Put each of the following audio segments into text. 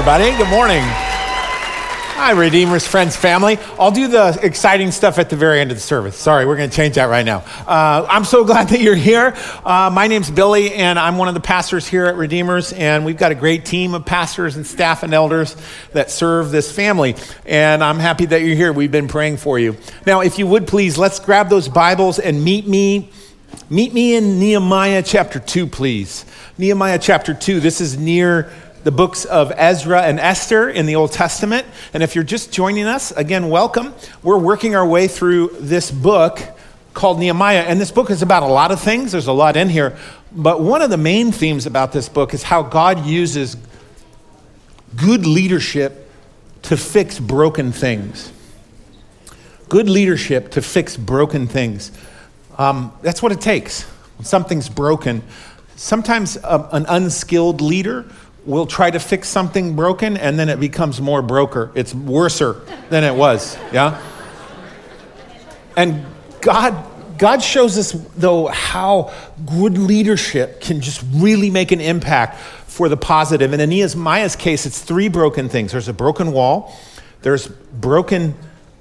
everybody. Good morning. Hi, Redeemers, friends, family. I'll do the exciting stuff at the very end of the service. Sorry, we're going to change that right now. Uh, I'm so glad that you're here. Uh, my name's Billy, and I'm one of the pastors here at Redeemers, and we've got a great team of pastors and staff and elders that serve this family. And I'm happy that you're here. We've been praying for you. Now, if you would please, let's grab those Bibles and meet me. Meet me in Nehemiah chapter 2, please. Nehemiah chapter 2. This is near the books of Ezra and Esther in the Old Testament. And if you're just joining us, again, welcome. We're working our way through this book called Nehemiah. And this book is about a lot of things, there's a lot in here. But one of the main themes about this book is how God uses good leadership to fix broken things. Good leadership to fix broken things. Um, that's what it takes. When something's broken, sometimes a, uh, an unskilled leader we'll try to fix something broken and then it becomes more broker. It's worser than it was, yeah? And God God shows us though how good leadership can just really make an impact for the positive. And in Nehemiah's case, it's three broken things. There's a broken wall, there's broken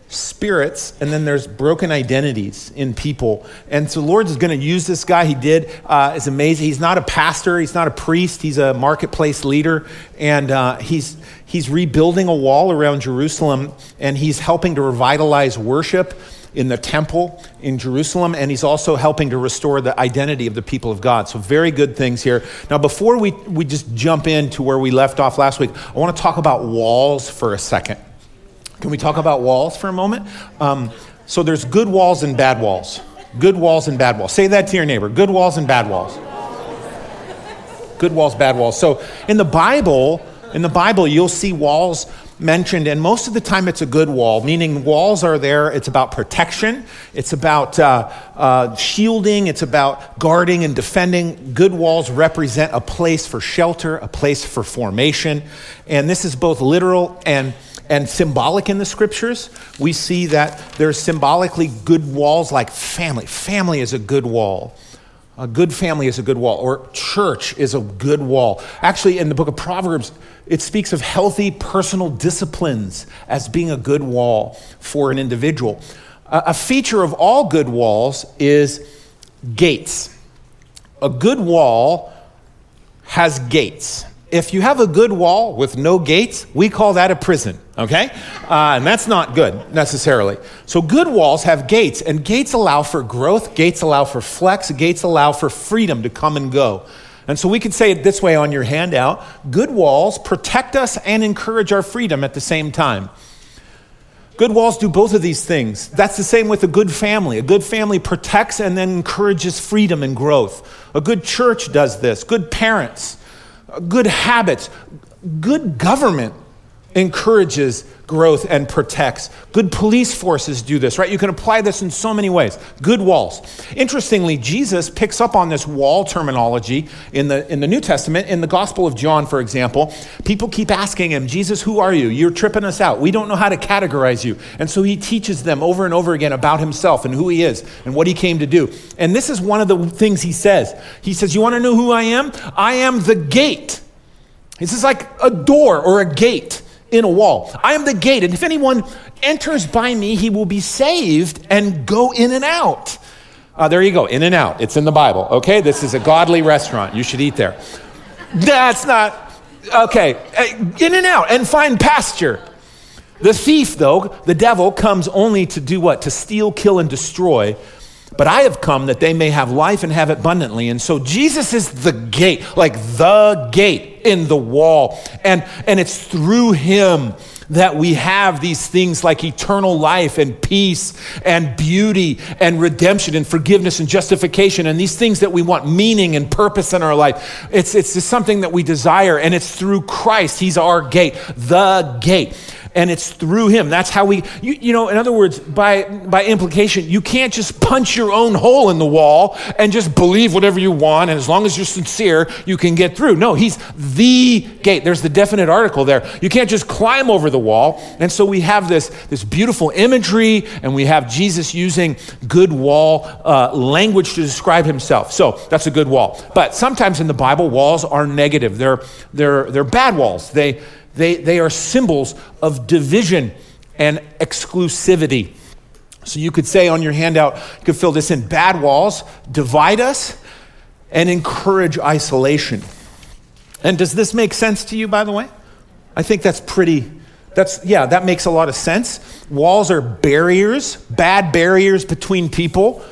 spirits and then there's broken identities in people and so the lord is going to use this guy he did uh, is amazing he's not a pastor he's not a priest he's a marketplace leader and uh, he's he's rebuilding a wall around jerusalem and he's helping to revitalize worship in the temple in Jerusalem, and he's also helping to restore the identity of the people of God. So, very good things here. Now, before we, we just jump into where we left off last week, I want to talk about walls for a second. Can we talk about walls for a moment? Um, so there's good walls and bad walls. Good walls and bad walls. Say that to your neighbor. Good walls and bad walls. Good walls, bad walls. So in the Bible, in the Bible, you'll see walls mentioned, and most of the time it's a good wall, meaning walls are there. It's about protection, it's about uh, uh, shielding, it's about guarding and defending. Good walls represent a place for shelter, a place for formation, and this is both literal and and symbolic in the scriptures. We see that there's symbolically good walls like family. Family is a good wall. A good family is a good wall, or church is a good wall. Actually, in the book of Proverbs, it speaks of healthy personal disciplines as being a good wall for an individual. A feature of all good walls is gates. A good wall has gates if you have a good wall with no gates, we call that a prison, okay? Uh, and that's not good necessarily. So, good walls have gates, and gates allow for growth, gates allow for flex, gates allow for freedom to come and go. And so we could say it this way on your handout good walls protect us and encourage our freedom at the same time. Good walls do both of these things. That's the same with a good family. A good family protects and then encourages freedom and growth. A good church does this. Good parents good habits, good government encourages growth and protects. Good police forces do this, right? You can apply this in so many ways. Good walls. Interestingly, Jesus picks up on this wall terminology in the, in the New Testament. In the Gospel of John, for example, people keep asking him, Jesus, who are you? You're tripping us out. We don't know how to categorize you. And so he teaches them over and over again about himself and who he is and what he came to do. And this is one of the things he says. He says, You want to know who I am? I am the gate. This is like a door or a gate in a wall. I am the gate, and if anyone enters by me, he will be saved and go in and out. Uh, there you go, in and out. It's in the Bible, okay? This is a godly restaurant. You should eat there. That's not, okay, uh, in and out and find pasture. The thief, though, the devil, comes only to do what? To steal, kill, and destroy. But I have come that they may have life and have it abundantly. And so Jesus is the gate, like the gate in the wall. And, and it's through him that we have these things like eternal life and peace and beauty and redemption and forgiveness and justification and these things that we want meaning and purpose in our life. It's, it's just something that we desire, and it's through Christ. He's our gate, the gate and it's through him. That's how we, you, you, know, in other words, by, by implication, you can't just punch your own hole in the wall and just believe whatever you want, and as long as you're sincere, you can get through. No, he's the gate. There's the definite article there. You can't just climb over the wall. And so we have this, this beautiful imagery, and we have Jesus using good wall uh, language to describe himself. So that's a good wall. But sometimes in the Bible, walls are negative. They're, they're, they're bad walls. They, they, they are symbols of division and exclusivity. So you could say on your handout, you could fill this in bad walls divide us and encourage isolation. And does this make sense to you, by the way? I think that's pretty, that's, yeah, that makes a lot of sense. Walls are barriers, bad barriers between people.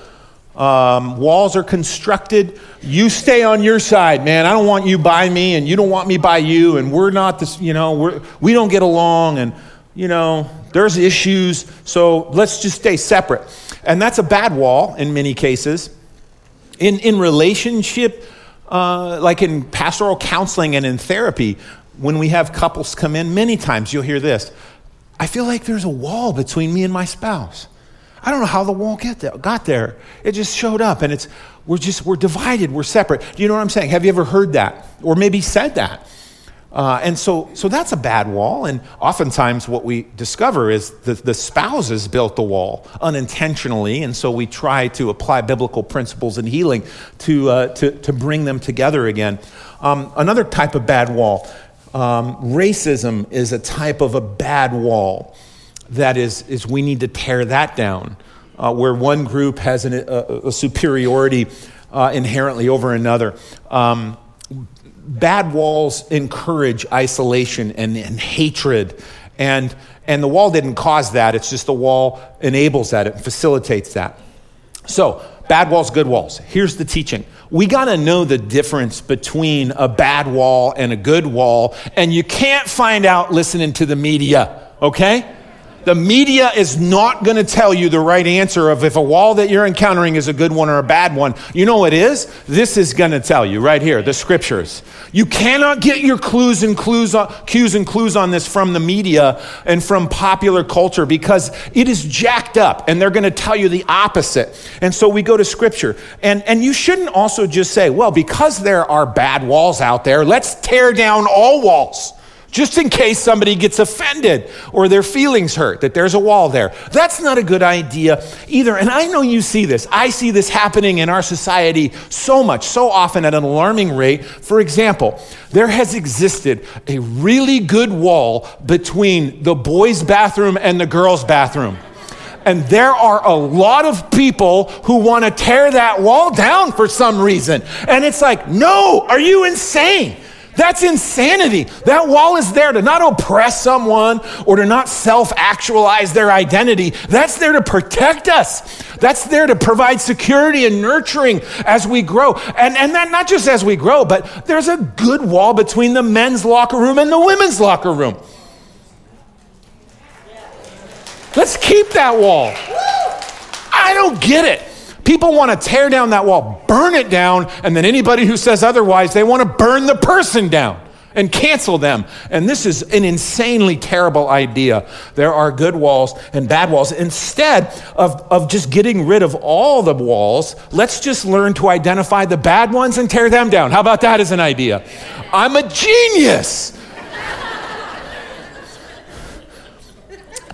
Um, walls are constructed. You stay on your side, man. I don't want you by me, and you don't want me by you, and we're not this, you know, we're, we don't get along, and, you know, there's issues, so let's just stay separate. And that's a bad wall in many cases. In, in relationship, uh, like in pastoral counseling and in therapy, when we have couples come in, many times you'll hear this I feel like there's a wall between me and my spouse. I don't know how the wall get there, got there. It just showed up and it's we're just we're divided, we're separate. Do you know what I'm saying? Have you ever heard that? Or maybe said that? Uh, and so, so that's a bad wall. And oftentimes, what we discover is that the spouses built the wall unintentionally. And so, we try to apply biblical principles and healing to, uh, to, to bring them together again. Um, another type of bad wall um, racism is a type of a bad wall that is, is we need to tear that down, uh, where one group has an, a, a, superiority uh, inherently over another. Um, bad walls encourage isolation and, and hatred. And, and the wall didn't cause that, it's just the wall enables that, it facilitates that. So, bad walls, good walls. Here's the teaching. We got to know the difference between a bad wall and a good wall, and you can't find out listening to the media, okay? The media is not going to tell you the right answer of if a wall that you're encountering is a good one or a bad one. You know what it is? This is going to tell you right here, the scriptures. You cannot get your clues and clues on, cues and clues on this from the media and from popular culture because it is jacked up and they're going to tell you the opposite. And so we go to scripture. And, and you shouldn't also just say, well, because there are bad walls out there, let's tear down all walls just in case somebody gets offended or their feelings hurt, that there's a wall there. That's not a good idea either. And I know you see this. I see this happening in our society so much, so often at an alarming rate. For example, there has existed a really good wall between the boys' bathroom and the girls' bathroom. And there are a lot of people who want to tear that wall down for some reason. And it's like, no, are you insane? That's insanity. That wall is there to not oppress someone or to not self actualize their identity. That's there to protect us. That's there to provide security and nurturing as we grow. And, and that not just as we grow, but there's a good wall between the men's locker room and the women's locker room. Let's keep that wall. I don't get it. People want to tear down that wall, burn it down, and then anybody who says otherwise, they want to burn the person down and cancel them. And this is an insanely terrible idea. There are good walls and bad walls. Instead of, of just getting rid of all the walls, let's just learn to identify the bad ones and tear them down. How about that as an idea? I'm a genius.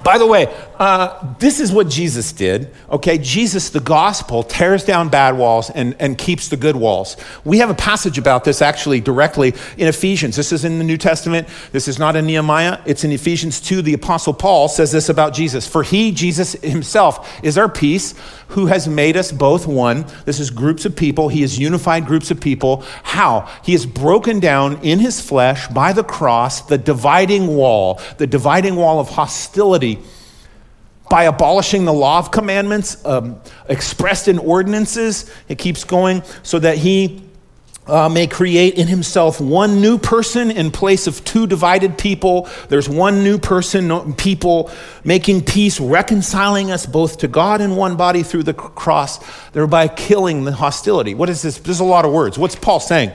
By the way, uh, this is what Jesus did. Okay, Jesus, the gospel, tears down bad walls and, and keeps the good walls. We have a passage about this actually directly in Ephesians. This is in the New Testament. This is not in Nehemiah. It's in Ephesians 2. The Apostle Paul says this about Jesus For he, Jesus himself, is our peace, who has made us both one. This is groups of people. He has unified groups of people. How? He has broken down in his flesh by the cross the dividing wall, the dividing wall of hostility by abolishing the law of commandments um, expressed in ordinances. It keeps going so that he uh, may create in himself one new person in place of two divided people. There's one new person, people making peace, reconciling us both to God in one body through the cross, thereby killing the hostility. What is this? There's a lot of words. What's Paul saying?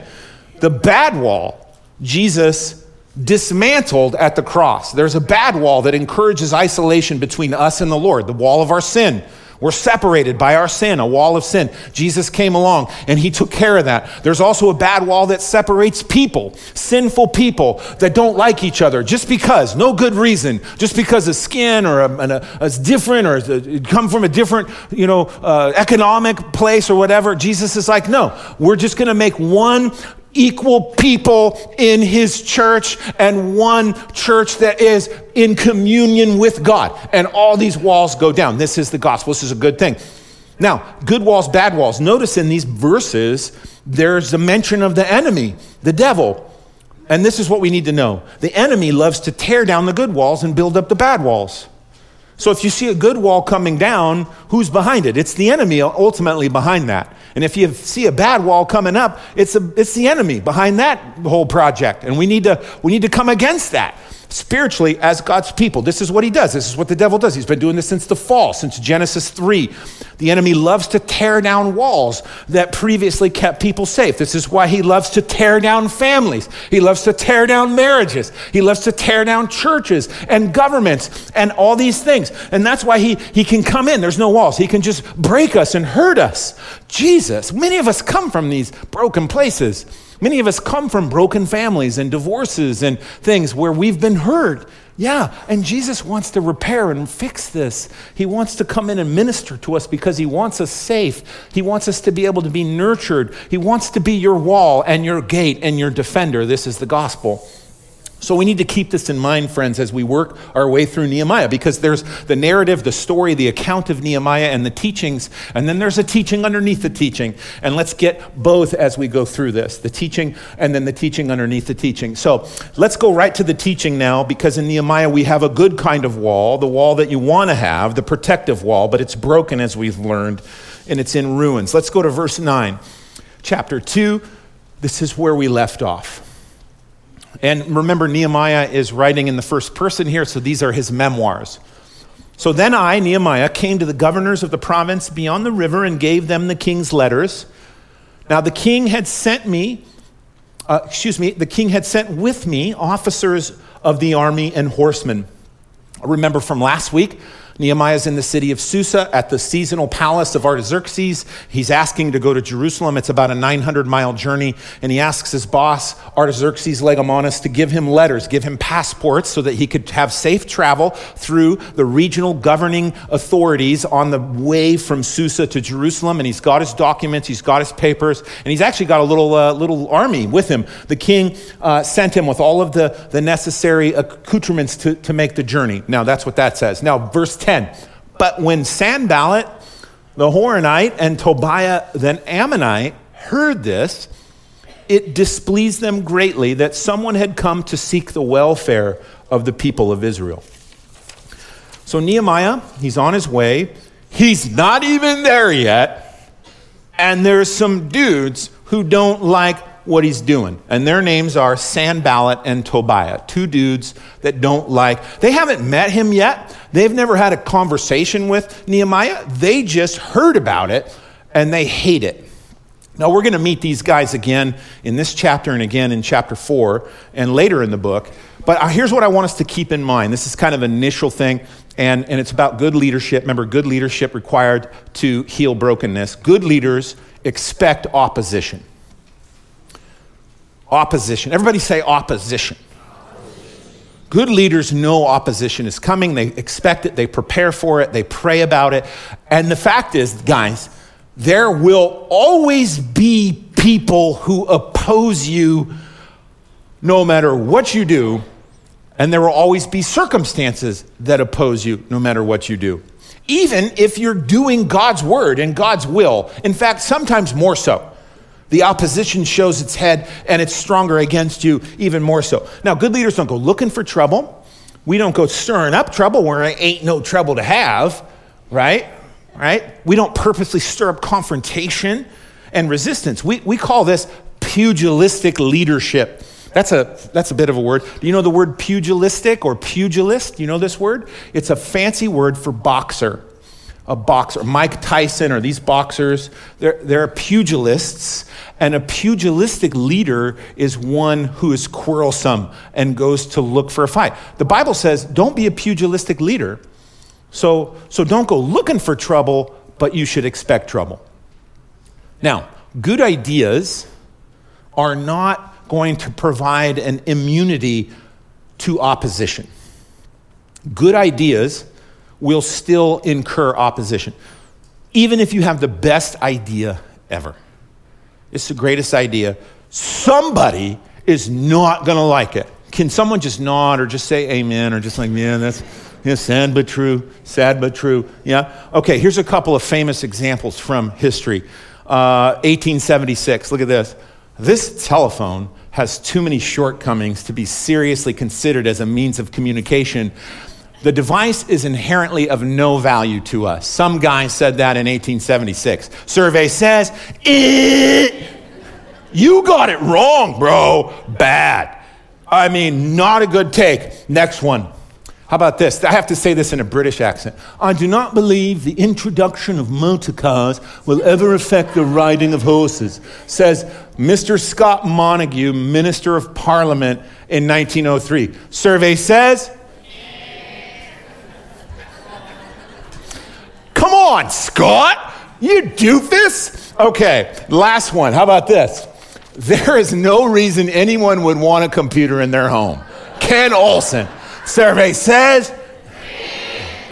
The bad wall, Jesus dismantled at the cross. There's a bad wall that encourages isolation between us and the Lord, the wall of our sin. We're separated by our sin, a wall of sin. Jesus came along and he took care of that. There's also a bad wall that separates people, sinful people that don't like each other just because, no good reason, just because of skin or a, a, a different or a, come from a different, you know, uh, economic place or whatever. Jesus is like, no, we're just going to make one equal people in his church and one church that is in communion with God. And all these walls go down. This is the gospel. This is a good thing. Now, good walls, bad walls. Notice in these verses, there's a mention of the enemy, the devil. And this is what we need to know the enemy loves to tear down the good walls and build up the bad walls. So if you see a good wall coming down, who's behind it? It's the enemy ultimately behind that. And if you see a bad wall coming up, it's, a, it's the enemy behind that whole project. And we need, to, we need to come against that spiritually as God's people. This is what he does. This is what the devil does. He's been doing this since the fall, since Genesis 3. The enemy loves to tear down walls that previously kept people safe. This is why he loves to tear down families. He loves to tear down marriages. He loves to tear down churches and governments and all these things. And that's why he, he can come in. There's no walls. He can just break us and hurt us. Jesus, many of us come from these broken places. Many of us come from broken families and divorces and things where we've been hurt. Yeah, and Jesus wants to repair and fix this. He wants to come in and minister to us because He wants us safe. He wants us to be able to be nurtured. He wants to be your wall and your gate and your defender. This is the gospel. So we need to keep this in mind, friends, as we work our way through Nehemiah, because there's the narrative, the story, the account of Nehemiah, and the teachings, and then there's a teaching underneath the teaching. And let's get both as we go through this the teaching and then the teaching underneath the teaching. So let's go right to the teaching now, because in Nehemiah we have a good kind of wall, the wall that you want to have, the protective wall, but it's broken as we've learned, and it's in ruins. Let's go to verse 9, chapter 2. This is where we left off. And remember, Nehemiah is writing in the first person here, so these are his memoirs. So then I, Nehemiah, came to the governors of the province beyond the river and gave them the king's letters. Now the king had sent me, uh, excuse me, the king had sent with me officers of the army and horsemen. Remember from last week, Nehemiah is in the city of Susa at the seasonal palace of Artaxerxes. He's asking to go to Jerusalem. It's about a 900 mile journey. And he asks his boss, Artaxerxes Longimanus, to give him letters, give him passports so that he could have safe travel through the regional governing authorities on the way from Susa to Jerusalem. And he's got his documents, he's got his papers, and he's actually got a little, uh, little army with him. The king uh, sent him with all of the, the necessary accoutrements to, to make the journey. Now, that's what that says. Now, verse 10. 10. But when Sanballat, the Horonite, and Tobiah, the Ammonite, heard this, it displeased them greatly that someone had come to seek the welfare of the people of Israel. So Nehemiah, he's on his way. He's not even there yet. And there's some dudes who don't like what he's doing. And their names are Sanballat and Tobiah, two dudes that don't like, they haven't met him yet. They've never had a conversation with Nehemiah. They just heard about it and they hate it. Now, we're going to meet these guys again in this chapter and again in chapter four and later in the book. But uh, here's what I want us to keep in mind. This is kind of an initial thing, and, and it's about good leadership. Remember, good leadership required to heal brokenness. Good leaders expect opposition. Opposition. Everybody say opposition. Good leaders know opposition is coming. They expect it, they prepare for it, they pray about it. And the fact is, guys, there will always be people who oppose you no matter what you do. And there will always be circumstances that oppose you no matter what you do. Even if you're doing God's word and God's will. In fact, sometimes more so. The opposition shows its head and it's stronger against you even more so. Now, good leaders don't go looking for trouble. We don't go stirring up trouble where ain't no trouble to have, right? Right? We don't purposely stir up confrontation and resistance. We, we call this pugilistic leadership. That's a, that's a bit of a word. Do you know the word pugilistic or pugilist? Do you know this word? It's a fancy word for boxer a boxer, Mike Tyson or these boxers, they're, they're pugilists, and a pugilistic leader is one who is quarrelsome and goes to look for a fight. The Bible says, don't be a pugilistic leader. So, so don't go looking for trouble, but you should expect trouble. Now, good ideas are not going to provide an immunity to opposition. Good ideas will still incur opposition, even if you have the best idea ever. It's the greatest idea. somebody is not going to like it. Can someone just nod or just say amen or just like, yeah, that's yeah, sad but true, sad but true. Yeah? Okay, here's a couple of famous examples from history. Uh, 1876, look at this. This telephone has too many shortcomings to be seriously considered as a means of communication. The device is inherently of no value to us. Some guy said that in 1876. Survey says. You got it wrong, bro. Bad. I mean, not a good take. Next one. How about this? I have to say this in a British accent. I do not believe the introduction of motor cars will ever affect the riding of horses, says Mr. Scott Montagu, Minister of Parliament in 1903. Survey says. Come on, Scott! You doofus! Okay, last one. How about this? There is no reason anyone would want a computer in their home. Ken Olsen. Survey says,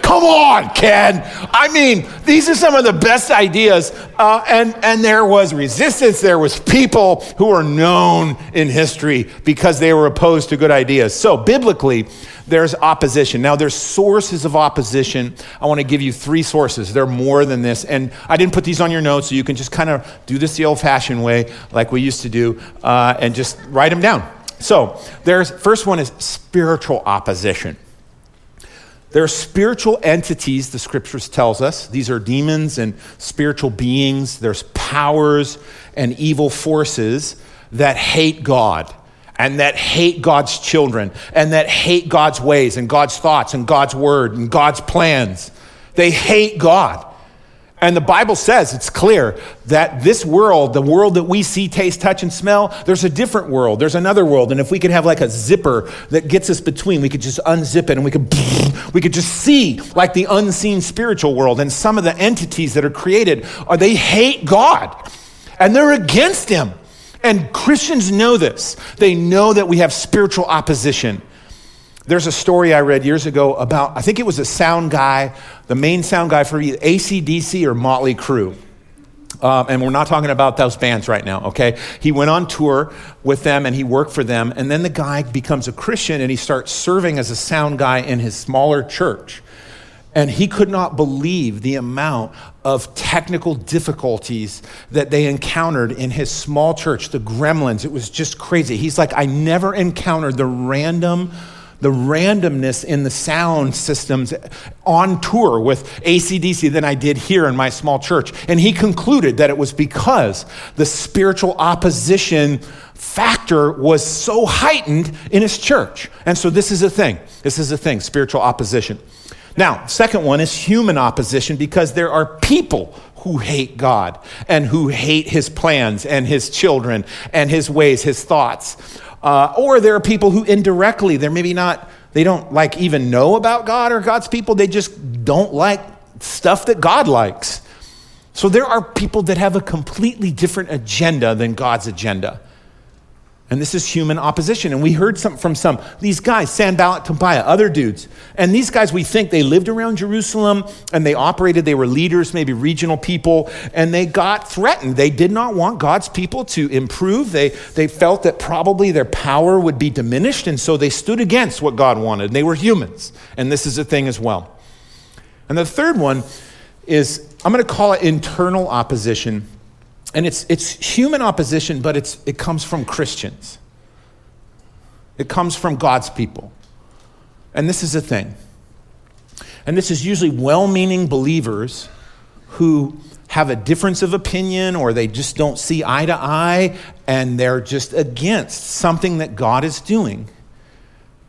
Come on, Ken. I mean, these are some of the best ideas. Uh, and, and there was resistance. There was people who were known in history because they were opposed to good ideas. So, biblically, there's opposition. Now, there's sources of opposition. I want to give you three sources. They're more than this. And I didn't put these on your notes, so you can just kind of do this the old fashioned way, like we used to do, uh, and just write them down. So, there's first one is spiritual opposition. There are spiritual entities, the scriptures tells us. These are demons and spiritual beings. There's powers and evil forces that hate God and that hate God's children and that hate God's ways and God's thoughts and God's word and God's plans. They hate God. And the Bible says, it's clear, that this world, the world that we see, taste, touch, and smell, there's a different world. There's another world. And if we could have like a zipper that gets us between, we could just unzip it and we could, we could just see like the unseen spiritual world. And some of the entities that are created are they hate God and they're against Him. And Christians know this. They know that we have spiritual opposition. There's a story I read years ago about, I think it was a sound guy, the main sound guy for ACDC or Motley Crue. Um, and we're not talking about those bands right now, okay? He went on tour with them and he worked for them. And then the guy becomes a Christian and he starts serving as a sound guy in his smaller church. And he could not believe the amount of technical difficulties that they encountered in his small church, the gremlins. It was just crazy. He's like, I never encountered the random the randomness in the sound systems on tour with ACDC than I did here in my small church. And he concluded that it was because the spiritual opposition factor was so heightened in his church. And so this is a thing. This is a thing, spiritual opposition. Now, second one is human opposition because there are people who hate God and who hate his plans and his children and his ways, his thoughts. Uh, or there are people who indirectly, they're maybe not, they don't like even know about God or God's people. They just don't like stuff that God likes. So there are people that have a completely different agenda than God's agenda. And this is human opposition. And we heard some, from some, these guys, Sanballat, Tobiah, other dudes. And these guys, we think they lived around Jerusalem and they operated, they were leaders, maybe regional people, and they got threatened. They did not want God's people to improve. They, they felt that probably their power would be diminished. And so they stood against what God wanted. And they were humans. And this is a thing as well. And the third one is, I'm going to call it internal opposition and it's, it's human opposition, but it's, it comes from Christians. It comes from God's people. And this is the thing. And this is usually well meaning believers who have a difference of opinion or they just don't see eye to eye and they're just against something that God is doing.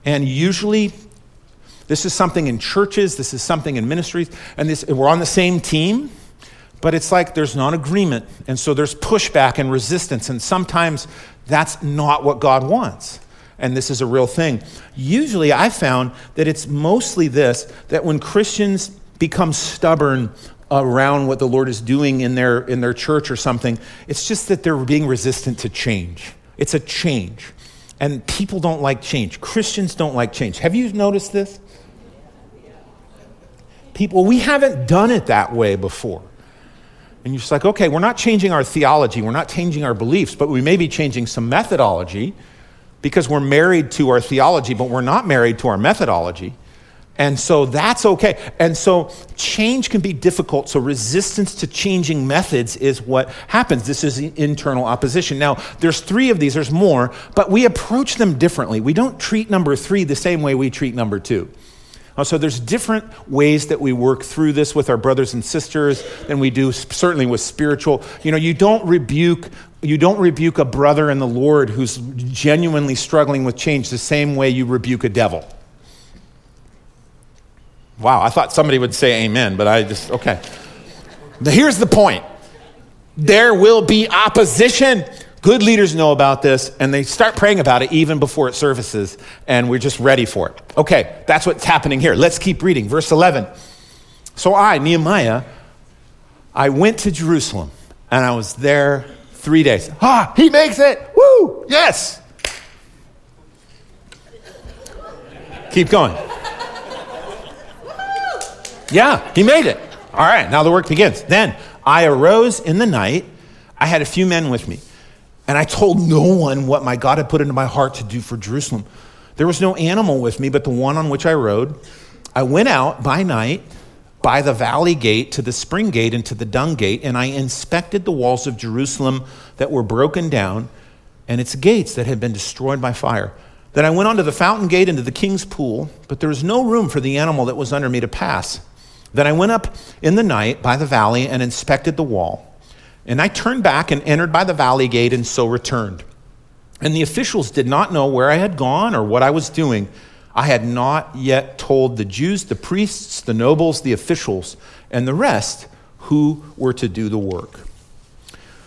And usually, this is something in churches, this is something in ministries, and this, we're on the same team. But it's like there's non agreement, and so there's pushback and resistance, and sometimes that's not what God wants. And this is a real thing. Usually, I found that it's mostly this that when Christians become stubborn around what the Lord is doing in their, in their church or something, it's just that they're being resistant to change. It's a change. And people don't like change. Christians don't like change. Have you noticed this? People, we haven't done it that way before. And you're just like, okay, we're not changing our theology, we're not changing our beliefs, but we may be changing some methodology because we're married to our theology, but we're not married to our methodology. And so that's okay. And so change can be difficult. So resistance to changing methods is what happens. This is internal opposition. Now, there's three of these, there's more, but we approach them differently. We don't treat number three the same way we treat number two. Uh, so there's different ways that we work through this with our brothers and sisters than we do certainly with spiritual. You know, you don't rebuke you don't rebuke a brother in the Lord who's genuinely struggling with change the same way you rebuke a devil. Wow, I thought somebody would say amen, but I just, okay. Here's the point there will be opposition. Good leaders know about this and they start praying about it even before it surfaces, and we're just ready for it. Okay, that's what's happening here. Let's keep reading. Verse 11. So I, Nehemiah, I went to Jerusalem and I was there three days. Ah, he makes it. Woo, yes. Keep going. Yeah, he made it. All right, now the work begins. Then I arose in the night. I had a few men with me, and I told no one what my God had put into my heart to do for Jerusalem. There was no animal with me but the one on which I rode. I went out by night by the valley gate to the spring gate and to the dung gate, and I inspected the walls of Jerusalem that were broken down and its gates that had been destroyed by fire. Then I went on to the fountain gate into the king's pool, but there was no room for the animal that was under me to pass. Then I went up in the night by the valley and inspected the wall. And I turned back and entered by the valley gate and so returned. And the officials did not know where I had gone or what I was doing. I had not yet told the Jews, the priests, the nobles, the officials, and the rest who were to do the work.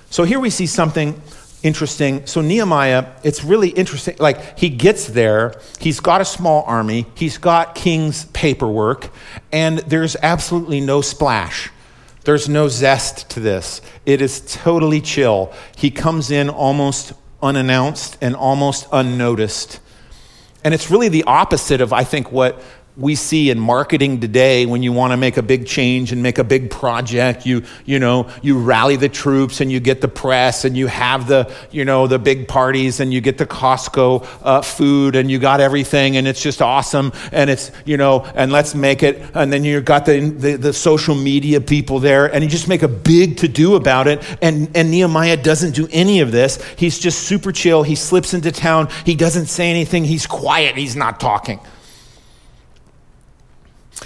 So here we see something interesting. So, Nehemiah, it's really interesting. Like, he gets there, he's got a small army, he's got king's paperwork, and there's absolutely no splash. There's no zest to this. It is totally chill. He comes in almost unannounced and almost unnoticed. And it's really the opposite of, I think, what we see in marketing today when you want to make a big change and make a big project you you know you rally the troops and you get the press and you have the you know the big parties and you get the costco uh, food and you got everything and it's just awesome and it's you know and let's make it. And then you've got the, the, the social media people there and you just make a big to do about it. And and nehemiah doesn't do any of this. He's just super chill. He slips into town. He doesn't say anything. He's quiet. He's not talking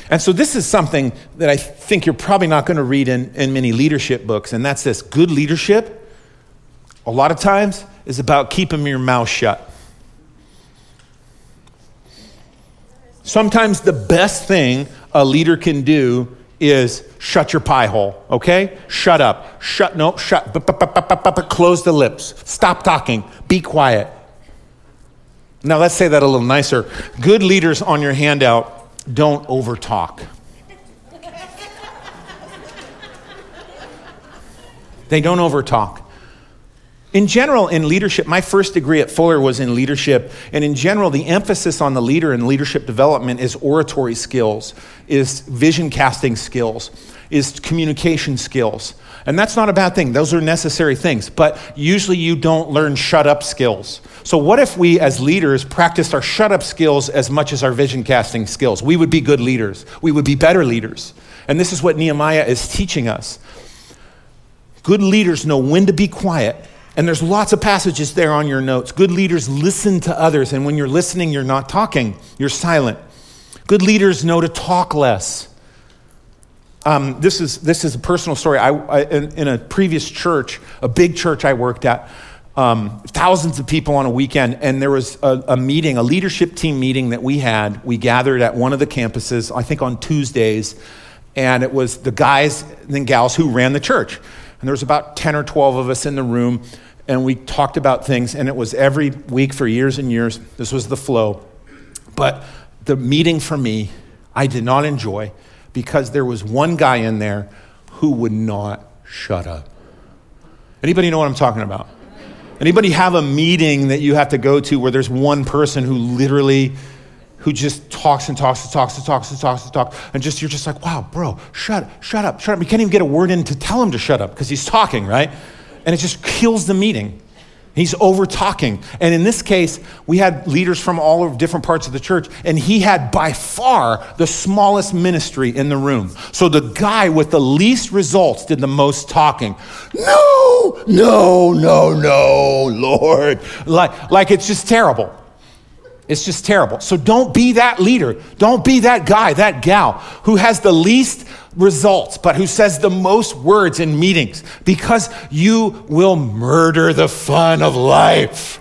and so, this is something that I think you're probably not going to read in, in many leadership books, and that's this good leadership, a lot of times, is about keeping your mouth shut. Sometimes the best thing a leader can do is shut your pie hole, okay? Shut up. Shut, no, shut. Close the lips. Stop talking. Be quiet. Now, let's say that a little nicer. Good leaders on your handout don't overtalk. they don't overtalk. In general, in leadership, my first degree at Fuller was in leadership. And in general, the emphasis on the leader in leadership development is oratory skills, is vision casting skills, is communication skills. And that's not a bad thing. Those are necessary things. But usually you don't learn shut up skills. So, what if we as leaders practiced our shut up skills as much as our vision casting skills? We would be good leaders. We would be better leaders. And this is what Nehemiah is teaching us. Good leaders know when to be quiet. And there's lots of passages there on your notes. Good leaders listen to others. And when you're listening, you're not talking, you're silent. Good leaders know to talk less. Um, this, is, this is a personal story. I, I in, in, a previous church, a big church I worked at, um, thousands of people on a weekend, and there was a, a, meeting, a leadership team meeting that we had. We gathered at one of the campuses, I think on Tuesdays, and it was the guys and gals who ran the church. And there was about 10 or 12 of us in the room, and we talked about things, and it was every week for years and years. This was the flow. But the meeting for me, I did not enjoy because there was one guy in there who would not shut up. Anybody know what I'm talking about? Anybody have a meeting that you have to go to where there's one person who literally who just talks and talks and talks and talks and talks and talks and just you're just like, wow, bro, shut shut up, shut up. You can't even get a word in to tell him to shut up because he's talking, right? And it just kills the meeting. He's over talking. And in this case, we had leaders from all over different parts of the church, and he had by far the smallest ministry in the room. So the guy with the least results did the most talking. No, no, no, no, Lord. Like, like it's just terrible. It's just terrible. So don't be that leader. Don't be that guy, that gal who has the least results, but who says the most words in meetings because you will murder the fun of life.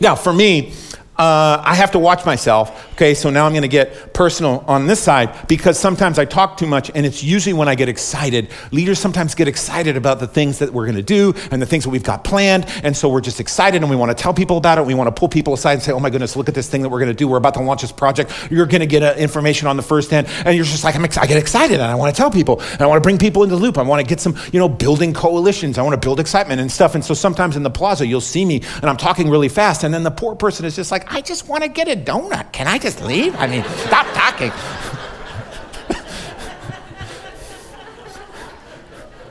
now, for me, uh, I have to watch myself. Okay, so now I'm going to get personal on this side because sometimes I talk too much, and it's usually when I get excited. Leaders sometimes get excited about the things that we're going to do and the things that we've got planned, and so we're just excited and we want to tell people about it. We want to pull people aside and say, "Oh my goodness, look at this thing that we're going to do. We're about to launch this project. You're going to get uh, information on the first hand," and you're just like, ex- "I get excited and I want to tell people and I want to bring people into the loop. I want to get some, you know, building coalitions. I want to build excitement and stuff." And so sometimes in the plaza, you'll see me and I'm talking really fast, and then the poor person is just like, "I just want to get a donut. Can I just leave? I mean, stop talking.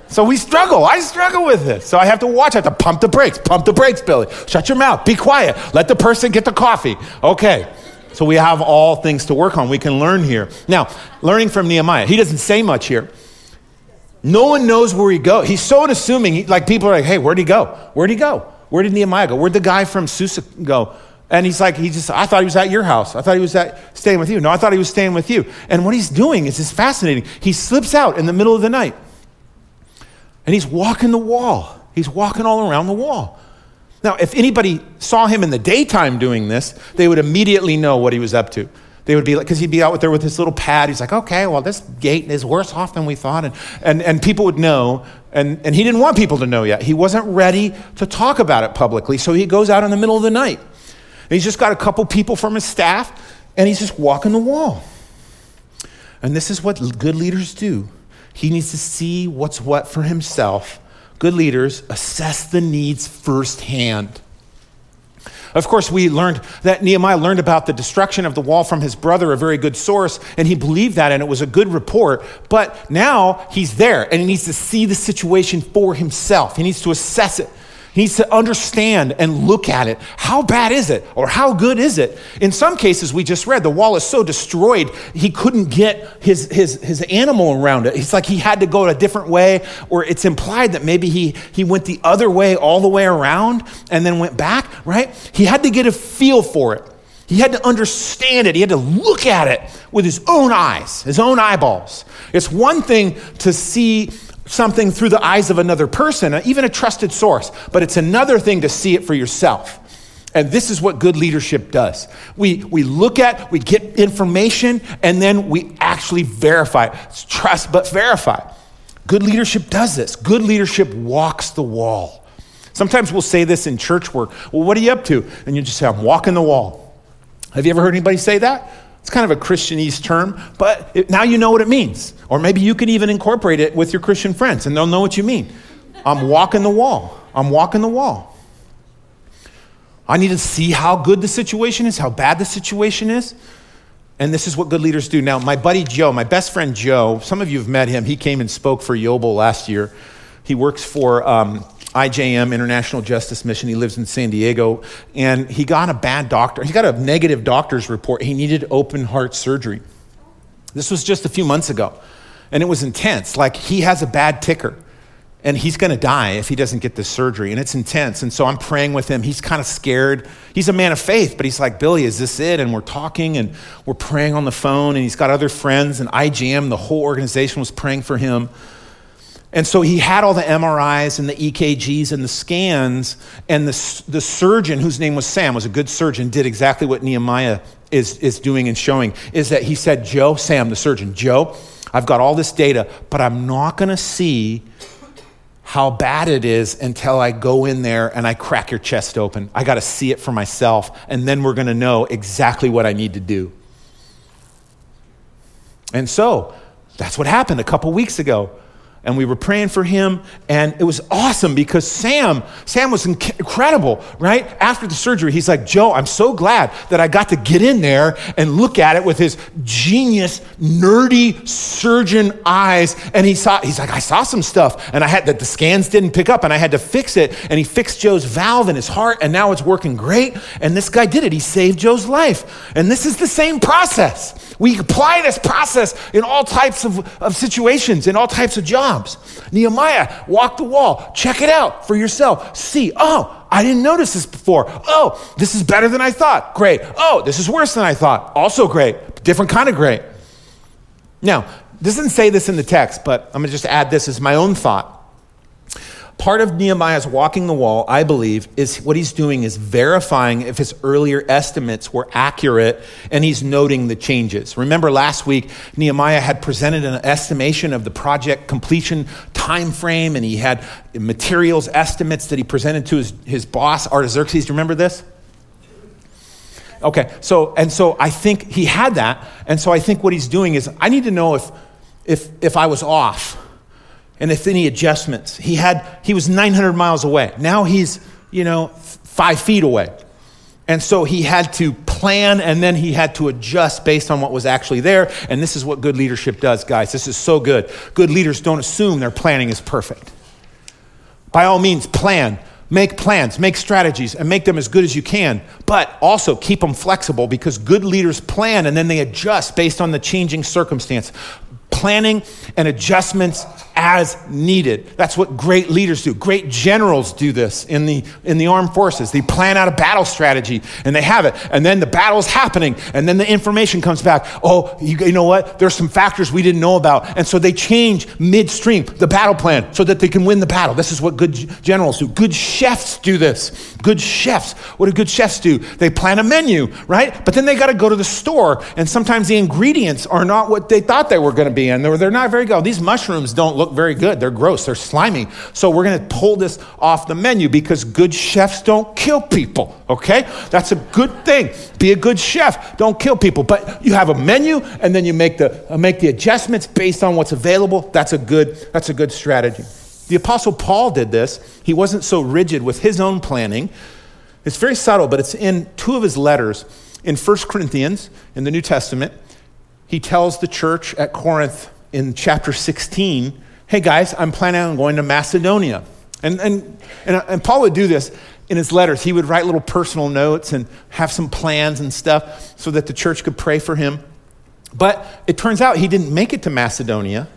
So we struggle. I struggle with this. So I have to watch. I have to pump the brakes. Pump the brakes, Billy. Shut your mouth. Be quiet. Let the person get the coffee. Okay. So we have all things to work on. We can learn here. Now, learning from Nehemiah. He doesn't say much here. No one knows where he goes. He's so unassuming. He, like people are like, hey, where'd he go? Where'd he go? Where did Nehemiah go? Where'd the guy from Susa go? And he's like, he just, I thought he was at your house. I thought he was at, staying with you. No, I thought he was staying with you. And what he's doing is just fascinating. He slips out in the middle of the night and he's walking the wall. He's walking all around the wall. Now, if anybody saw him in the daytime doing this, they would immediately know what he was up to. They would be like, because he'd be out there with his little pad. He's like, okay, well, this gate is worse off than we thought. And, and, and people would know. And, and he didn't want people to know yet. He wasn't ready to talk about it publicly. So he goes out in the middle of the night. And he's just got a couple people from his staff, and he's just walking the wall. And this is what good leaders do. He needs to see what's what for himself. Good leaders assess the needs firsthand. Of course, we learned that Nehemiah learned about the destruction of the wall from his brother, a very good source, and he believed that, and it was a good report. But now he's there, and he needs to see the situation for himself. He needs to assess it. He needs to understand and look at it. How bad is it? Or how good is it? In some cases, we just read the wall is so destroyed, he couldn't get his, his, his animal around it. It's like he had to go a different way, or it's implied that maybe he, he went the other way all the way around and then went back, right? He had to get a feel for it. He had to understand it. He had to look at it with his own eyes, his own eyeballs. It's one thing to see something through the eyes of another person, uh, even a trusted source, but it's another thing to see it for yourself. And this is what good leadership does. We, we look at, we get information, and then we actually verify. It's trust, but verify. Good leadership does this. Good leadership walks the wall. Sometimes we'll say this in church work. Well, what are you up to? And you just say, I'm walking the wall. Have you ever heard anybody say that? It's kind of a Christianese term, but it, now you know what it means. Or maybe you can even incorporate it with your Christian friends and they'll know what you mean. I'm walking the wall. I'm walking the wall. I need to see how good the situation is, how bad the situation is. And this is what good leaders do. Now, my buddy Joe, my best friend Joe, some of you have met him. He came and spoke for Yobel last year. He works for um, IJM, International Justice Mission. He lives in San Diego. And he got a bad doctor. He got a negative doctor's report. He needed open heart surgery. This was just a few months ago. And it was intense. Like, he has a bad ticker. And he's going to die if he doesn't get this surgery. And it's intense. And so I'm praying with him. He's kind of scared. He's a man of faith, but he's like, Billy, is this it? And we're talking and we're praying on the phone. And he's got other friends. And IJM, the whole organization, was praying for him. And so he had all the MRIs and the EKGs and the scans, and the, the surgeon, whose name was Sam, was a good surgeon, did exactly what Nehemiah is, is doing and showing. Is that he said, Joe, Sam, the surgeon, Joe, I've got all this data, but I'm not going to see how bad it is until I go in there and I crack your chest open. I got to see it for myself, and then we're going to know exactly what I need to do. And so that's what happened a couple weeks ago. And we were praying for him and it was awesome because sam sam was inc- incredible right? After the surgery he's like joe i'm so glad that i got to get in there and look at it with his genius nerdy surgeon eyes. And he saw he's like i saw some stuff and i had that the scans didn't pick up and i had to fix it. And he fixed joe's valve in his heart and now it's working great and this guy did it. He saved joe's life. And this is the same process. We apply this process in all types of, of situations, in all types of jobs. Nehemiah, walk the wall, check it out for yourself. See, oh, I didn't notice this before. Oh, this is better than I thought. Great. Oh, this is worse than I thought. Also great. Different kind of great. Now, this doesn't say this in the text, but I'm going to just add this as my own thought. Part of Nehemiah's walking the wall, I believe, is what he's doing is verifying if his earlier estimates were accurate and he's noting the changes. Remember last week, Nehemiah had presented an estimation of the project completion time frame and he had materials estimates that he presented to his, his boss, Artaxerxes. Do you remember this? Okay, so, and so I think he had that. And so I think what he's doing is I need to know if, if, if I was off and if any adjustments. He had he was 900 miles away. Now he's, you know, 5 feet away. And so he had to plan and then he had to adjust based on what was actually there. And this is what good leadership does, guys. This is so good. Good leaders don't assume their planning is perfect. By all means, plan. Make plans, make strategies, and make them as good as you can. But also keep them flexible because good leaders plan and then they adjust based on the changing circumstance planning and adjustments as needed. That's what great leaders do. Great generals do this in the, in the armed forces. They plan out a battle strategy and they have it. And then the battle's happening and then the information comes back. Oh, you, you know what? There's some factors we didn't know about. And so they change midstream the battle plan so that they can win the battle. This is what good generals do. Good chefs do this. Good chefs. What do good chefs do? They plan a menu, right? But then they got to go to the store and sometimes the ingredients are not what they thought they were going to be and they're, they're not very good. These mushrooms don't look very good. They're gross. They're slimy. So we're going to pull this off the menu because good chefs don't kill people. Okay? That's a good thing. Be a good chef. Don't kill people. But you have a menu and then you make the, uh, make the adjustments based on what's available. That's a good, that's a good strategy. The Apostle Paul did this. He wasn't so rigid with his own planning. It's very subtle, but it's in two of his letters. In 1 Corinthians, in the New Testament, he tells the church at Corinth in chapter 16 hey guys, I'm planning on going to Macedonia. And, and, and, and, Paul would do this in his letters. He would write little personal notes and have some plans and stuff so that the church could pray for him. But it turns out he didn't make it to Macedonia.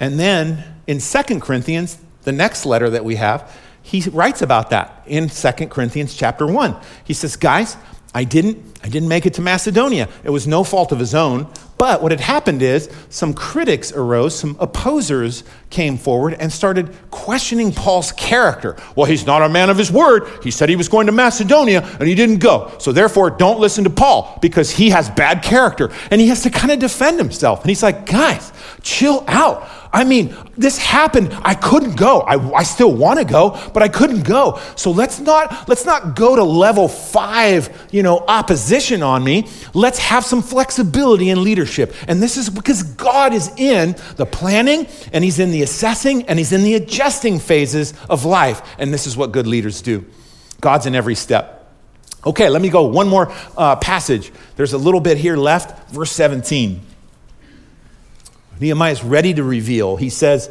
And then in Second Corinthians, the next letter that we have, he writes about that in Second Corinthians chapter 1. He says, Guys, I didn't, I didn't make it to Macedonia. It was no fault of his own. But what had happened is some critics arose, some opposers came forward and started questioning Paul's character. Well, he's not a man of his word. He said he was going to Macedonia and he didn't go. So therefore, don't listen to Paul because he has bad character and he has to kind of defend himself. And he's like, guys, chill out. I mean, this happened. I couldn't go. I, I still want to go, but I couldn't go. So let's not let's not go to level five, you know, opposition on me. Let's have some flexibility in leadership. And this is because God is in the planning and He's in the assessing and He's in the adjusting phases of life. And this is what good leaders do. God's in every step. Okay, let me go one more uh, passage. There's a little bit here left, verse 17. Nehemiah is ready to reveal. He says,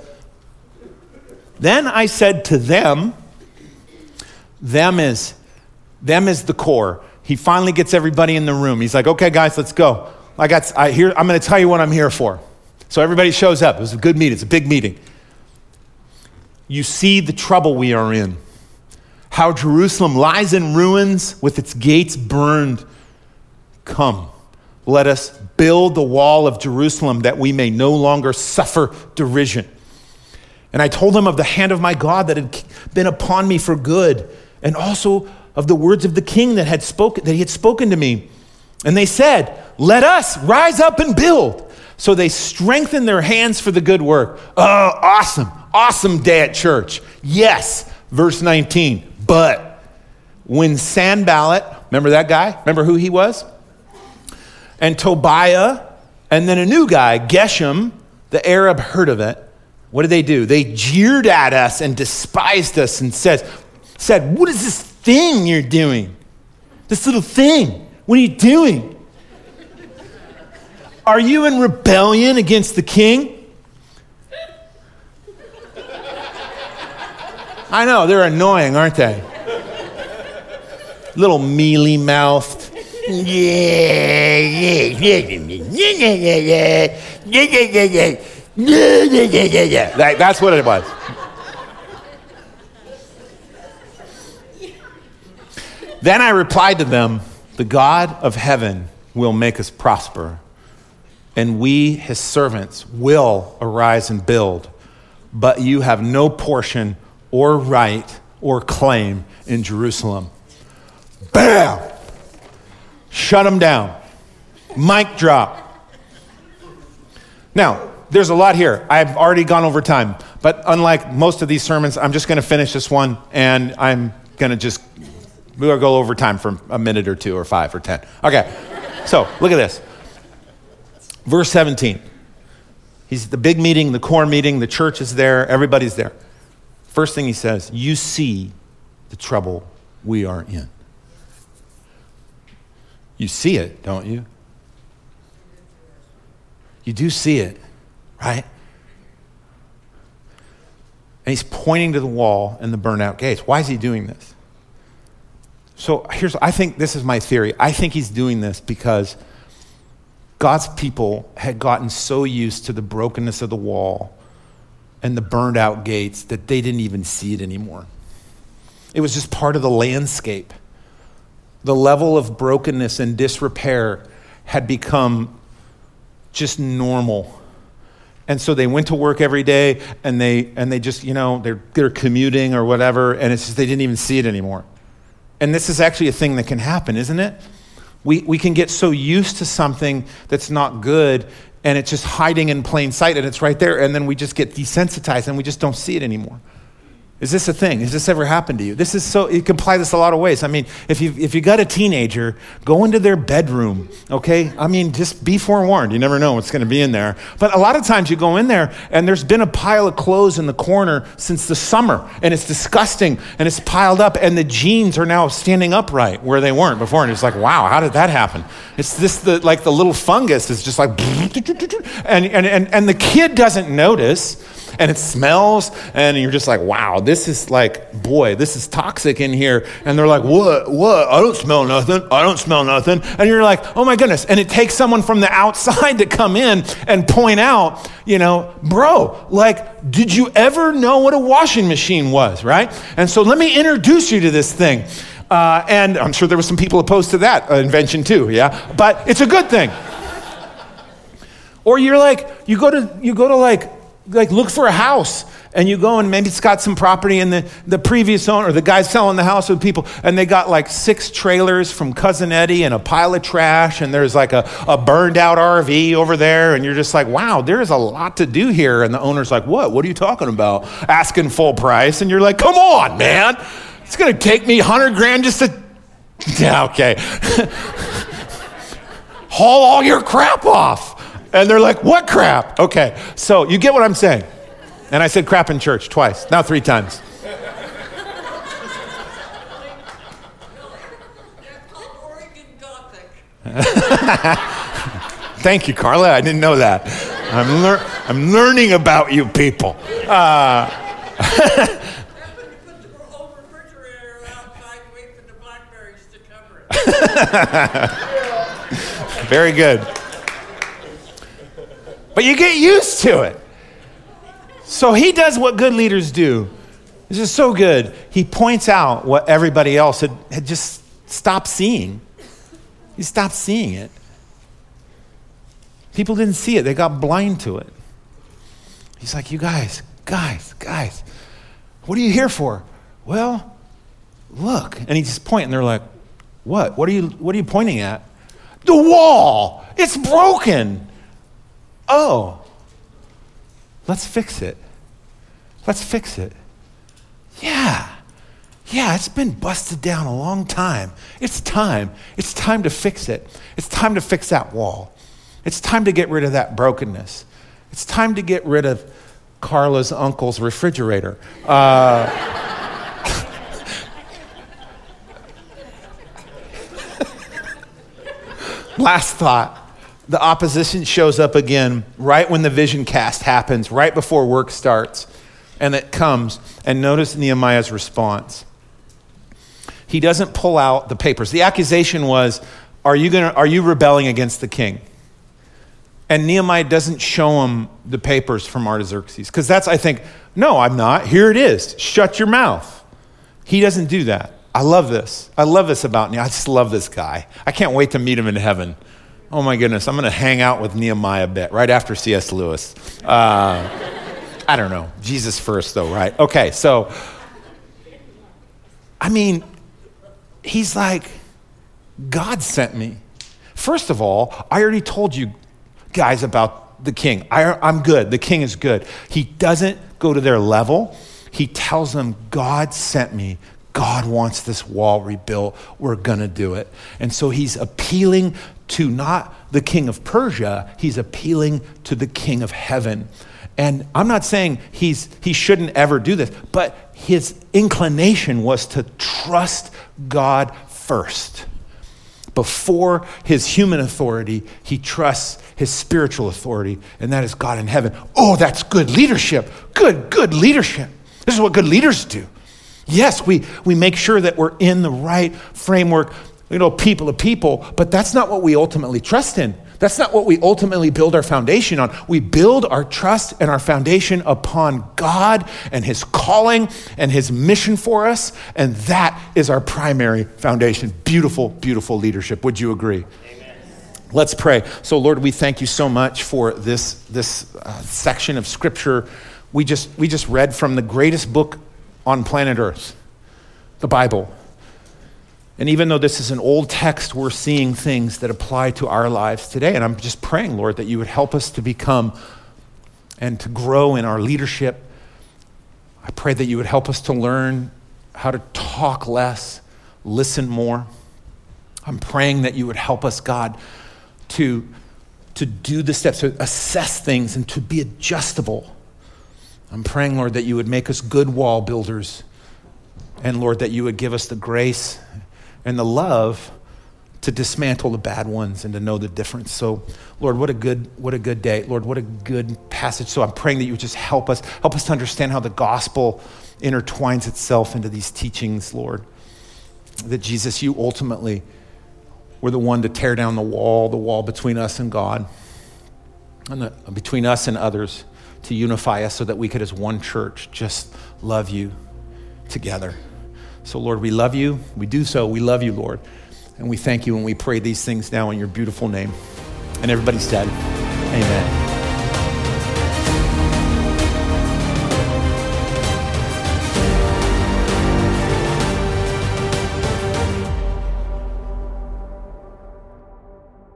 Then I said to them, them is, them is the core. He finally gets everybody in the room. He's like, okay, guys, let's go. I got, I here, I'm going to tell you what I'm here for. So everybody shows up. It was a good meeting. It's a big meeting. You see the trouble we are in. How Jerusalem lies in ruins with its gates burned. Come, let us build the wall of Jerusalem that we may no longer suffer derision. And I told him of the hand of my God that had been upon me for good, and also of the words of the king that had spoken that he had spoken to me. And they said, "Let us rise up and build." So they strengthened their hands for the good work. Oh, awesome. Awesome day at church. Yes, verse 19. But when Sanballat, remember that guy? Remember who he was? And Tobiah, and then a new guy, Geshem, the Arab, heard of it. What did they do? They jeered at us and despised us and said, said, What is this thing you're doing? This little thing. What are you doing? Are you in rebellion against the king? I know, they're annoying, aren't they? Little mealy mouthed like that's what it was. Then I replied to them, The God of heaven will make us prosper, and we, his servants, will arise and build. But you have no portion or right or claim in Jerusalem. Bam! Shut them down. Mic drop. Now, there's a lot here. I've already gone over time, but unlike most of these sermons, I'm just going to finish this one and I'm going to just we'll go over time for a minute or two or five or ten. Okay, so look at this. Verse 17. He's at the big meeting, the core meeting, the church is there, everybody's there. First thing he says, You see the trouble we are in. You see it, don't you? You do see it right? And he's pointing to the wall and the burned out gates. Why is he doing this? So here's, I think this is my theory. I think he's doing this because God's people had gotten so used to the brokenness of the wall and the burned out gates that they didn't even see it anymore. It was just part of the landscape. The level of brokenness and disrepair had become just normal and so they went to work every day and they, and they just, you know, they're, they're commuting or whatever, and it's just they didn't even see it anymore. And this is actually a thing that can happen, isn't it? We, we can get so used to something that's not good and it's just hiding in plain sight and it's right there, and then we just get desensitized and we just don't see it anymore. Is this a thing? Has this ever happened to you? This is so, you can apply this a lot of ways. I mean, if you if you got a teenager, go into their bedroom, okay? I mean, just be forewarned. You never know what's going to be in there. But a lot of times you go in there and there's been a pile of clothes in the corner since the summer and it's disgusting and it's piled up and the jeans are now standing upright where they weren't before. And it's like, wow, how did that happen? It's this, the, like the little fungus is just like, and, and, and, and the kid doesn't notice and it smells, and you're just like, wow, this is like, boy, this is toxic in here. And they're like, what? What? I don't smell nothing. I don't smell nothing. And you're like, oh my goodness. And it takes someone from the outside to come in and point out, you know, bro, like, did you ever know what a washing machine was, right? And so let me introduce you to this thing. Uh, and I'm sure there were some people opposed to that uh, invention too, yeah? But it's a good thing. or you're like, you go to, you go to like like look for a house. And you go and maybe it's got some property and the, the previous owner the guy's selling the house with people and they got like six trailers from cousin eddie and a pile of trash and there's like a, a burned out rv over there and you're just like wow there's a lot to do here. And the owner's like what? What are you talking about? Asking full price. And you're like come on man. It's going to take me 100 grand just to yeah okay. Haul all your crap off and they're like, What crap? Okay, so you get what I'm saying. And I said crap in church twice, now three times. Thank you, Carla. I didn't know that. I'm, lear- I'm learning about you people. Uh, Very good. But you get used to it. So he does what good leaders do. This is so good. He points out what everybody else had, had just stopped seeing. He stopped seeing it. People didn't see it, they got blind to it. He's like, You guys, guys, guys, what are you here for? Well, look. And he's just pointing. They're like, What? What are you, what are you pointing at? The wall. It's broken oh, let's fix it. Let's fix it. Yeah. Yeah, it's been busted down a long time. It's time. It's time to fix it. It's time to fix that wall. It's time to get rid of that brokenness. It's time to get rid of Carla's uncle's refrigerator. Uh, last thought. The opposition shows up again right when the vision cast happens, right before work starts. And it comes. And notice Nehemiah's response. He doesn't pull out the papers. The accusation was, Are you, gonna, are you rebelling against the king? And Nehemiah doesn't show him the papers from Artaxerxes. Because that's, I think, no, I'm not. Here it is. Shut your mouth. He doesn't do that. I love this. I love this about Nehemiah. I just love this guy. I can't wait to meet him in heaven. Oh my goodness, I'm going to hang out with Nehemiah a bit right after C.S. Lewis. Uh, I don't know. Jesus first, though, right? Okay, so, I mean, he's like, God sent me. First of all, I already told you guys about the king. I, am good. The king is good. He doesn't go to their level. He tells them, God sent me. God wants this wall rebuilt. We're going to do it. And so he's appealing to not the king of Persia, he's appealing to the king of heaven. And I'm not saying he's, he shouldn't ever do this, but his inclination was to trust God first. Before his human authority, he trusts his spiritual authority, and that is God in heaven. Oh, that's good leadership. Good, good leadership. This is what good leaders do. Yes, we, we make sure that we're in the right framework you know, people to people, but that's not what we ultimately trust in. That's not what we ultimately build our foundation on. We build our trust and our foundation upon God and His calling and His mission for us, and that is our primary foundation. Beautiful, beautiful leadership. Would you agree? Amen. Let's pray. So, Lord, we thank you so much for this, this uh, section of Scripture. We just, we just read from the greatest book on planet Earth, the Bible. And even though this is an old text, we're seeing things that apply to our lives today. And I'm just praying, Lord, that you would help us to become and to grow in our leadership. I pray that you would help us to learn how to talk less, listen more. I'm praying that you would help us, God, to, to do the steps, to assess things, and to be adjustable. I'm praying, Lord, that you would make us good wall builders. And Lord, that you would give us the grace and the love to dismantle the bad ones and to know the difference. So, Lord, what a good what a good day. Lord, what a good passage. So I'm praying that you would just help us help us to understand how the gospel intertwines itself into these teachings, Lord. That Jesus, you ultimately were the one to tear down the wall, the wall between us and God, and the, between us and others, to unify us so that we could, as one church, just love you together. So, Lord, we love you. We do so. We love you, Lord. And we thank you and we pray these things now in your beautiful name. And everybody said, Amen.